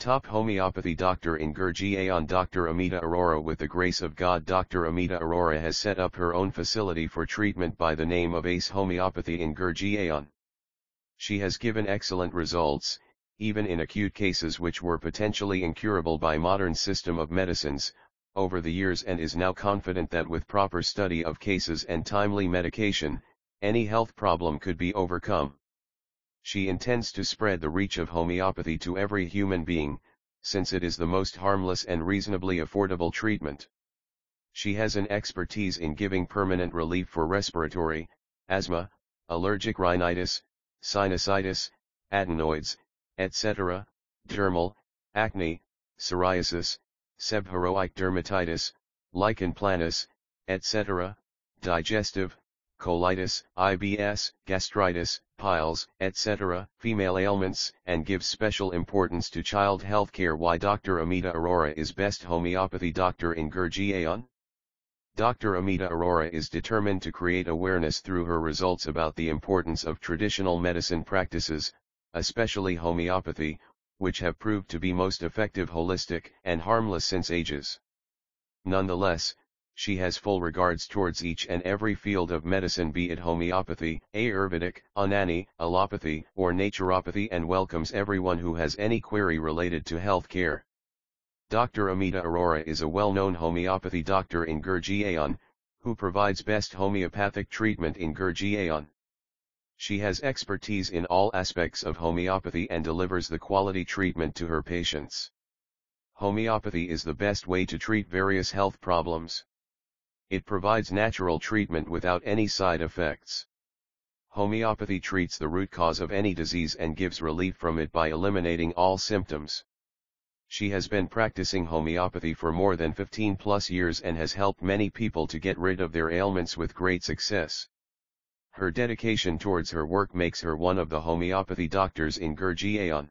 Top homeopathy doctor in Gurgaon Dr. Amita Arora With the grace of God Dr. Amita Arora has set up her own facility for treatment by the name of Ace Homeopathy in Gurgaon. She has given excellent results, even in acute cases which were potentially incurable by modern system of medicines, over the years and is now confident that with proper study of cases and timely medication, any health problem could be overcome. She intends to spread the reach of homeopathy to every human being, since it is the most harmless and reasonably affordable treatment. She has an expertise in giving permanent relief for respiratory, asthma, allergic rhinitis, sinusitis, adenoids, etc., dermal, acne, psoriasis, seborrheic dermatitis, lichen planus, etc., digestive, colitis, IBS, gastritis, piles, etc., female ailments, and gives special importance to child health care. Why Dr. Amita Arora is best homeopathy doctor in Gurgaon? Dr. Amita Arora is determined to create awareness through her results about the importance of traditional medicine practices, especially homeopathy, which have proved to be most effective holistic and harmless since ages. Nonetheless, she has full regards towards each and every field of medicine be it homeopathy, Ayurvedic, Unani, allopathy, or naturopathy and welcomes everyone who has any query related to health care. Dr. Amita Arora is a well-known homeopathy doctor in Gurgaon, who provides best homeopathic treatment in Gurgaon. She has expertise in all aspects of homeopathy and delivers the quality treatment to her patients. Homeopathy is the best way to treat various health problems. It provides natural treatment without any side effects. Homeopathy treats the root cause of any disease and gives relief from it by eliminating all symptoms. She has been practicing homeopathy for more than 15 plus years and has helped many people to get rid of their ailments with great success. Her dedication towards her work makes her one of the homeopathy doctors in Gurgaon.